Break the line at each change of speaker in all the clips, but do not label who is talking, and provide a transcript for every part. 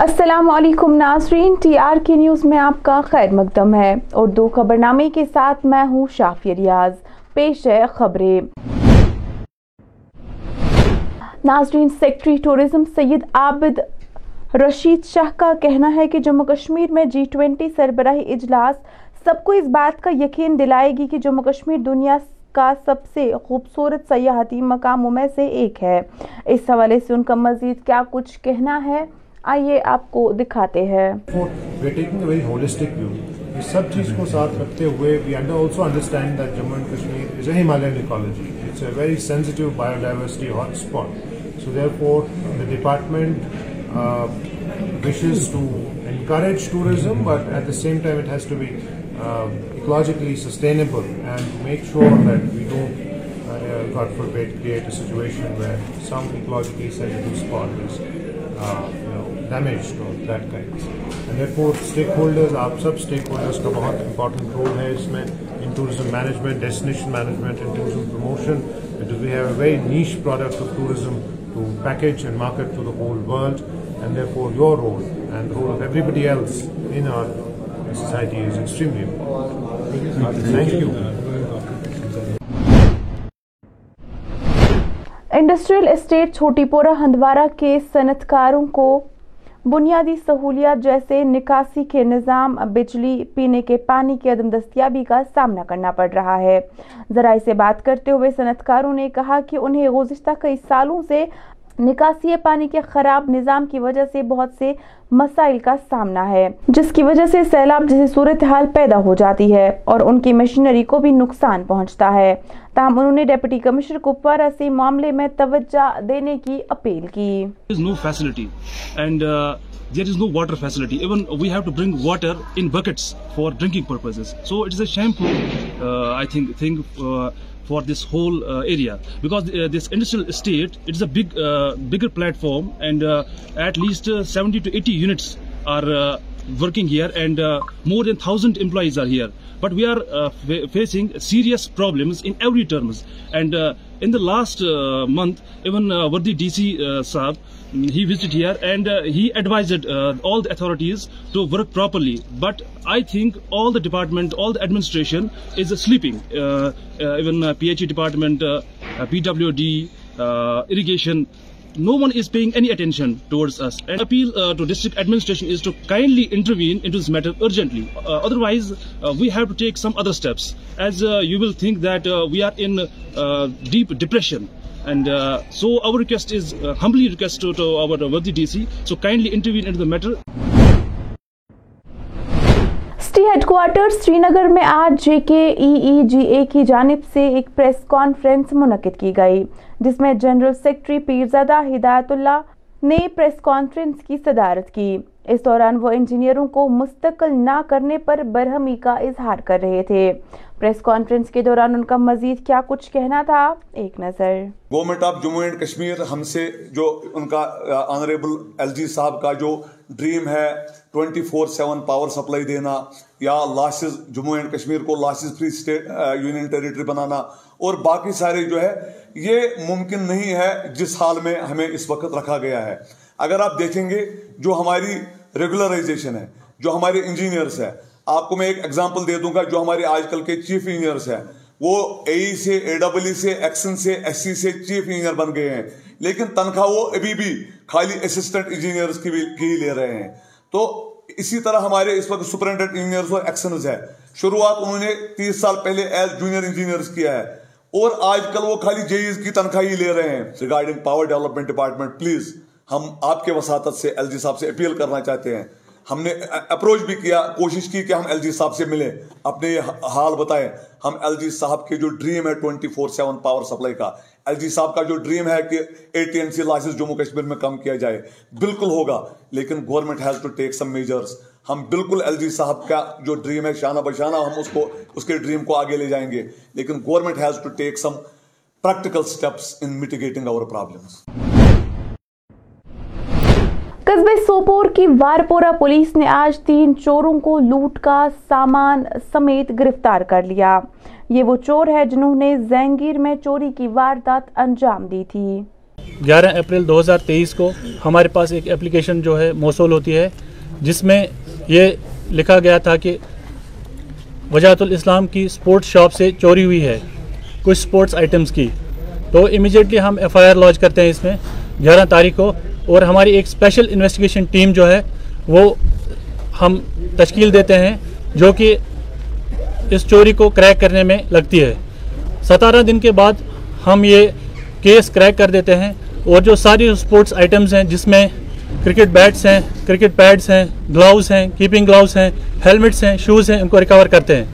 السلام علیکم ناظرین ٹی آر کے نیوز میں آپ کا خیر مقدم ہے اور دو خبر نامے کے ساتھ میں ہوں شافی ریاض پیش ہے خبریں ناظرین سیکٹری ٹورزم سید عابد رشید شاہ کا کہنا ہے کہ جموں کشمیر میں جی ٹوینٹی سربراہی اجلاس سب کو اس بات کا یقین دلائے گی کہ جموں کشمیر دنیا کا سب سے خوبصورت سیاحتی مقاموں میں سے ایک ہے اس حوالے سے ان کا مزید کیا کچھ کہنا ہے آئیے آپ کو دکھاتے ہیں سب چیز کو ساتھ رکھتے ہوئے and make sure damage to that kind for stakeholders آپ سب اسٹیک ہولڈرز کا بہت امپورٹنٹ رول ہے اس میں in tourism management destination management in tourism promotion we have a very niche product of tourism to package and market to the whole world and therefore your role and role of everybody else in our society is extremely thank you industrial estate Chhotipora Handwara کے صنعت کاروں کو بنیادی سہولیات جیسے نکاسی کے نظام بجلی پینے کے پانی کی عدم دستیابی کا سامنا کرنا پڑ رہا ہے ذرائع سے بات کرتے ہوئے صنعت کاروں نے کہا کہ انہیں گزشتہ کئی سالوں سے نکاسی پانی کے خراب نظام کی وجہ سے بہت سے مسائل کا سامنا ہے جس کی وجہ سے سیلاب جیسی صورتحال پیدا ہو جاتی ہے اور ان کی مشینری کو بھی نقصان پہنچتا ہے تاہم انہوں نے ڈیپٹی کمشنر کو پر ایسے معاملے میں توجہ دینے کی اپیل کی there is no uh, water facility. Even we have to bring water in buckets for drinking purposes. So it is a shameful, uh, I think,
thing uh, for this whole uh, area, because uh, this industrial estate, it is a uh, bigger platform, and at least 70 to 80 units are working here, and uh, more than 1,000 employees are here. But we are uh, facing serious problems in every terms. And uh, in the last month, even Wardhi DC Saab, mm, he visited here, and he advised all the authorities to work properly. But I think all the department, all the administration is sleeping. Even PHE department, PWD, irrigation. No one is paying any attention towards us. And appeal uh, to district administration is to kindly intervene into this matter urgently. Uh, otherwise, uh, we have to take some other steps, as you will think that we are in deep depression. And so our request is humbly request to our worthy DC, so kindly intervene into the matter.
Quarter Srinagar میں آج جے کے ای جی اے کی جانب سے ایک press conference منعقد کی گئی جس میں general secretary Pirzada Hidayatullah نے پریس کانفرنس کی صدارت کی اس دوران وہ انجینئروں کو مستقل نہ کرنے پر برہمی کا اظہار کر رہے تھے پریس کانفرنس کے دوران ان کا مزید کیا کچھ کہنا تھا ایک نظر government of Jammu and Kashmir ہم سے جو
ان کا آنریبل ایل جی صاحب کا جو ڈریم ہے twenty four seven power supply دینا یا لاسز جموں اینڈ کشمیر کو losses free state union territory بنانا اور باقی سارے جو ہے یہ ممکن نہیں ہے جس حال میں ہمیں اس وقت رکھا گیا ہے اگر آپ دیکھیں گے جو ہماری ریگولرائزیشن ہے جو ہمارے انجینئرس ہے آپ کو میں ایک ایگزامپل دے دوں گا جو ہمارے آج کل کے چیف انجینئرس ہیں وہ اے ای سے اے ڈبل ای سے ایکسن ایس سی سے چیف انجینئر بن گئے ہیں لیکن تنخواہ وہ ابھی بھی خالی اسسٹنٹ انجینئرس کی لے رہے ہیں تو اسی طرح ہمارے اس وقت انجینئرس اور ایکسنز شروعات انہوں نے تیس سال پہلے انجینئرس کیا ہے اور آج کل وہ خالی جے ایز e کی تنخواہ ہی لے رہے ہیں regarding power development department please ہم آپ کے وساطت سے ایل جی صاحب سے اپیل کرنا چاہتے ہیں ہم نے اپروچ بھی کیا کوشش کی کہ ہم ایل جی صاحب سے ملیں اپنے یہ حال بتائیں ہم ایل جی صاحب کے جو ڈریم ہے twenty four seven power supply کا ایل جی صاحب کا جو ڈریم ہے کہ A T M C licence Jammu Kashmir میں کم کیا جائے بالکل ہوگا لیکن government has to take some measures ہم بالکل ایل جی صاحب کا جو ڈریم ہے شانہ بہ شانہ ہم اس کو اس کے ڈریم کو آگے لے جائیں گے لیکن government has to take some practical steps in mitigating over problems
قصبے سوپور کی وارپورا پولیس نے آج تین چوروں کو لوٹ کا سامان سمیت گرفتار کر لیا یہ وہ چور ہے جنہوں نے زینگیر میں چوری کی واردات انجام
دی تھی گیارہ اپریل دوہزار تیئیس کو ہمارے پاس ایک اپلیکیشن جو ہے موصول ہوتی ہے جس میں یہ لکھا گیا تھا کہ وجاہت الاسلام کی سپورٹ شاپ سے چوری ہوئی ہے کچھ سپورٹس آئٹمز کی تو امیجیٹلی ہم ایف آئی آر لانچ کرتے ہیں اس میں گیارہ تاریخ کو اور ہماری ایک اسپیشل انویسٹیگیشن ٹیم جو ہے وہ ہم تشکیل دیتے ہیں جو کہ اس چوری کو کریک کرنے میں لگتی ہے ستارہ دن کے بعد ہم یہ کیس کریک کر دیتے ہیں اور جو ساری اسپورٹس آئٹمز ہیں جس میں کرکٹ بیٹس ہیں کرکٹ پیڈس ہیں گلاوز ہیں کیپنگ گلاوز ہیں ہیلمٹس ہیں شوز ہیں ان کو ریکور کرتے ہیں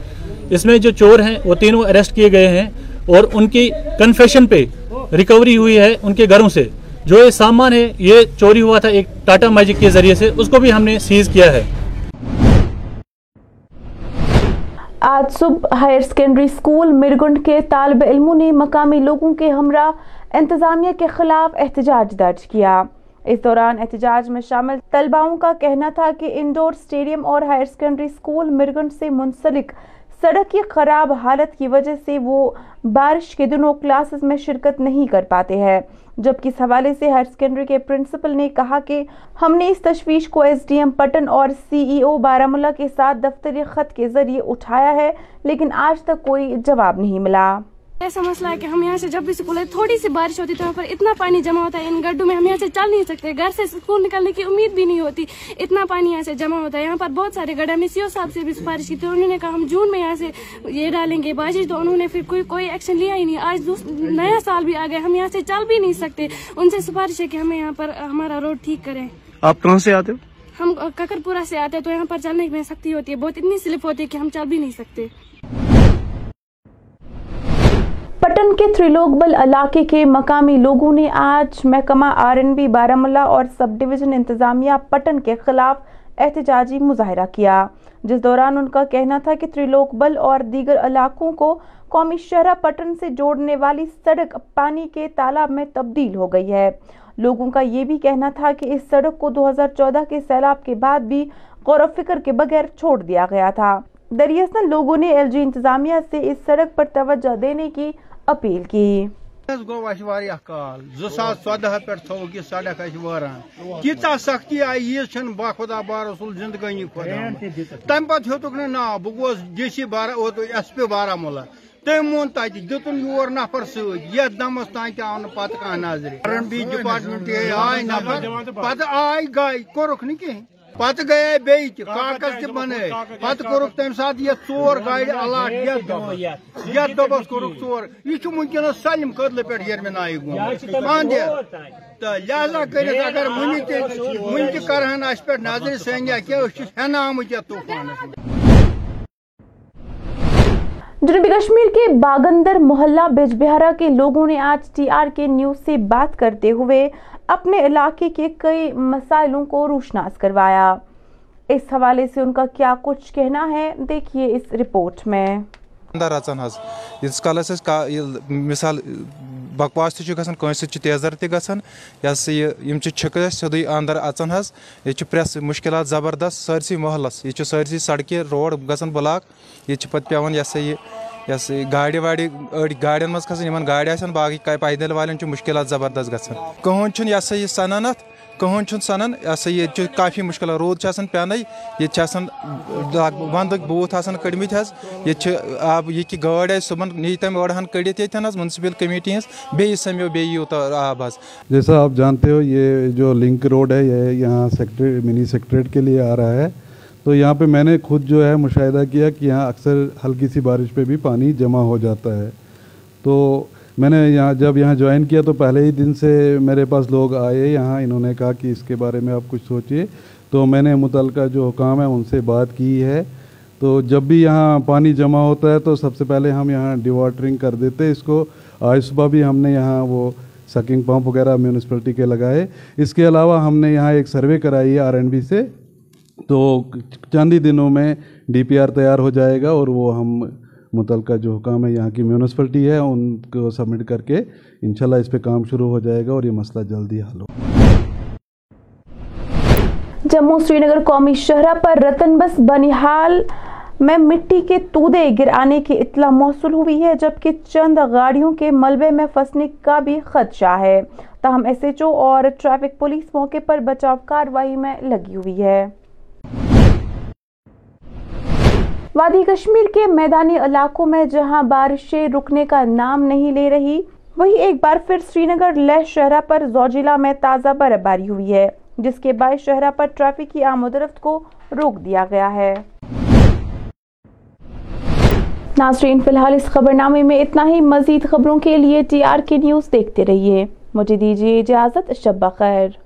اس میں جو چور ہیں وہ تینوں اریسٹ کیے گئے ہیں اور ان کی کنفیشن پہ ریکوری ہوئی ہے ان کے گھروں سے جو یہ سامان ہے یہ چوری ہوا تھا ایک ٹاٹا میجک کے ذریعے سے اس کو بھی ہم نے سیز
کیا ہے آج صبح ہائر سکول مرگنڈ کے طالب علموں نے مقامی لوگوں کے ہمراہ انتظامیہ کے خلاف احتجاج درج کیا اس دوران احتجاج میں شامل طلباؤں کا کہنا تھا کہ انڈور سٹیڈیم اور ہائر سیکنڈری سکول مرگنڈ سے منسلک سڑک کی خراب حالت کی وجہ سے وہ بارش کے دنوں کلاسز میں شرکت نہیں کر پاتے ہیں جبکہ اس حوالے سے ہائر سیکنڈری کے پرنسپل نے کہا کہ ہم نے اس تشویش کو ایس ڈی ایم پٹن اور C E O Baramulla کے ساتھ دفتری خط کے ذریعے اٹھایا ہے لیکن آج تک کوئی جواب نہیں ملا
ایسا مسئلہ ہے کہ ہم یہاں سے جب بھی اسکول تھوڑی سی بارش ہوتی تو یہاں پر اتنا پانی جمع ہوتا ہے ان گڈھوں میں ہم یہاں سے چل نہیں سکتے گھر سے اسکول نکلنے کی امید بھی نہیں ہوتی اتنا پانی یہاں سے جمع ہوتا ہے یہاں پر بہت سارے گڈھے میں سی او صاحب سے بھی سفارش کی تھی انہوں نے کہا ہم جون میں یہاں سے یہ ڈالیں گے بارش تو انہوں نے پھر کوئی کوئی ایکشن لیا ہی نہیں آج نیا سال بھی آ گئے ہم یہاں سے چل بھی نہیں سکتے ان سے سفارش ہے کہ ہمیں یہاں پر ہمارا روڈ ٹھیک کرے
آپ کہاں سے آتے
ہم پورا سے آتے ہیں تو یہاں پر چلنے میں سختی ہوتی ہے بہت اتنی سلپ ہوتی ہے کہ ہم چل بھی نہیں سکتے
پٹن کے تریلوکبل علاقے کے مقامی لوگوں نے آج محکمہ آر این بی بارہ اور سب ڈیویژن انتظامیہ پٹن کے خلاف احتجاجی مظاہرہ کیا جس دوران ان کا کہنا تھا کہ تریلوکبل اور دیگر علاقوں کو قومی شہرہ پٹن سے جوڑنے والی سڑک پانی کے تالاب میں تبدیل ہو گئی ہے لوگوں کا یہ بھی کہنا تھا کہ اس سڑک کو دو ہزار چودہ کے سیلاب کے بعد بھی غور و فکر کے بغیر چھوڑ دیا گیا تھا دریاسن لوگوں نے ایل جی انتظامیہ سے اس سڑک پر توجہ دینے کی اپیل کی گو واریاہ کال زاس ژودہ پہ تھوک یہ سڑک واران تیژہ سختی آئی یہ با خدا بار رسول زندگانی خدا تم پہ ہیوتھ نا نا بہ گوس ڈی سی بارہ اوت ایس پی بارہمولہ تم وون تتہ دتن یور نفر ست دمس تان تہ آو پتہ کھانا نظر آر این بی ڈپارٹمنٹ آئی نفر پتہ آئی گئی کورک نا کہین پتہ گئے ہے بیئی تھی کارکس تھی بنے پتہ کروک تیم ساتھ یہ چور گائیڈ اللہ کیا دوبار یا دوبار کروک چور یہ چھو ممکنہ سالم قدل لے پیٹ آئی گوان ماندے دیا لہذا کرنے اگر منی تھی منی تھی کرہن اس پیٹ ناظری سہنگیا کیا اس چیز ہے نام جاتو پانے سے جنوبی کشمیر کے باغندر محلہ بہارا کے لوگوں نے آج ٹی آر کے نیوز سے بات کرتے ہوئے اپنے علاقے کے کئی مسائلوں کو روشناس کروایا اس حوالے سے ان کا کیا کچھ کہنا ہے دیکھیے اس رپورٹ میں بکواس تہِ تہِ چھُ گژھان گژھان کٲنٛسہِ سۭتۍ چھِ تیزر یہِ تک سیزر تہ گا یہ سا یہ چکے سیو اندر اچانا یہ پریس مشکلات زبردست سرس محلس چھِ سٲرسٕے سڑکہِ روڈ گژھان بٕلاک ییٚتہِ چھِ یہِ ہسا گا بلا یہ پہت پی سا یہ سا گاڑی واڑی اڑ گاڑی مزا
گاڑ بای پید والوں مشکلات زبردست یہِ کہین صنعت کہن چھ سنان یہ سا یہ کافی مشکل رود پینے یہ ود بوتھ کڑم یہ آب یہ کہ گاڑ آئی صبح نیت اوڑھان یہ مونسپل کمیٹی ہز بی یوتہ آب جیسا آپ جانتے ہو یہ جو لنک روڈ ہے یہ یہاں سیکٹریٹ منی سیکٹریٹ کے لیے آ رہا ہے تو یہاں پہ میں نے خود جو ہے مشاہدہ کیا کہ یہاں اکثر ہلکی سی بارش پہ بھی پانی جمع ہو جاتا ہے تو میں نے یہاں جب یہاں جوائن کیا تو پہلے ہی دن سے میرے پاس لوگ آئے یہاں انہوں نے کہا کہ اس کے بارے میں آپ کچھ سوچیے تو میں نے متعلقہ جو حکام ہے ان سے بات کی ہے تو جب بھی یہاں پانی جمع ہوتا ہے تو سب سے پہلے ہم یہاں ڈی واٹرنگ کر دیتے اس کو آج صبح بھی ہم نے یہاں وہ سکنگ پمپ وغیرہ میونسپلٹی کے لگائے اس کے علاوہ ہم نے یہاں ایک سروے کرائی ہے آر این بی سے تو چند ہی دنوں میں ڈی پی آر تیار ہو جائے گا اور وہ ہم متعلقہ جو حکام ہے یہاں کی میونسپلٹی ہے ان کو سبمٹ کر کے انشاءاللہ اس پہ کام شروع ہو جائے گا اور یہ مسئلہ جلدی حل ہو
جمہو سری نگر قومی شہرہ پر رتن بس بنیحال میں مٹی کے تودے گر آنے کی اطلاع موصول ہوئی ہے جبکہ چند گاڑیوں کے ملبے میں فسنے کا بھی خدشہ ہے تاہم ایس ایچ او اور ٹرافک پولیس موقع پر بچاؤ کاروائی میں لگی ہوئی ہے وادی کشمیر کے میدانی علاقوں میں جہاں بارشیں رکنے کا نام نہیں لے رہی وہی ایک بار پھر سری نگر لہ شہرہ پر زوجیلا میں تازہ برف باری ہوئی ہے جس کے باعث شہرہ پر ٹریفک کی آمد رفت کو روک دیا گیا ہے ناظرین فی الحال اس خبر نامے میں اتنا ہی مزید خبروں کے لیے ٹی آر کے نیوز دیکھتے رہیے مجھے دیجیے اجازت شب بخیر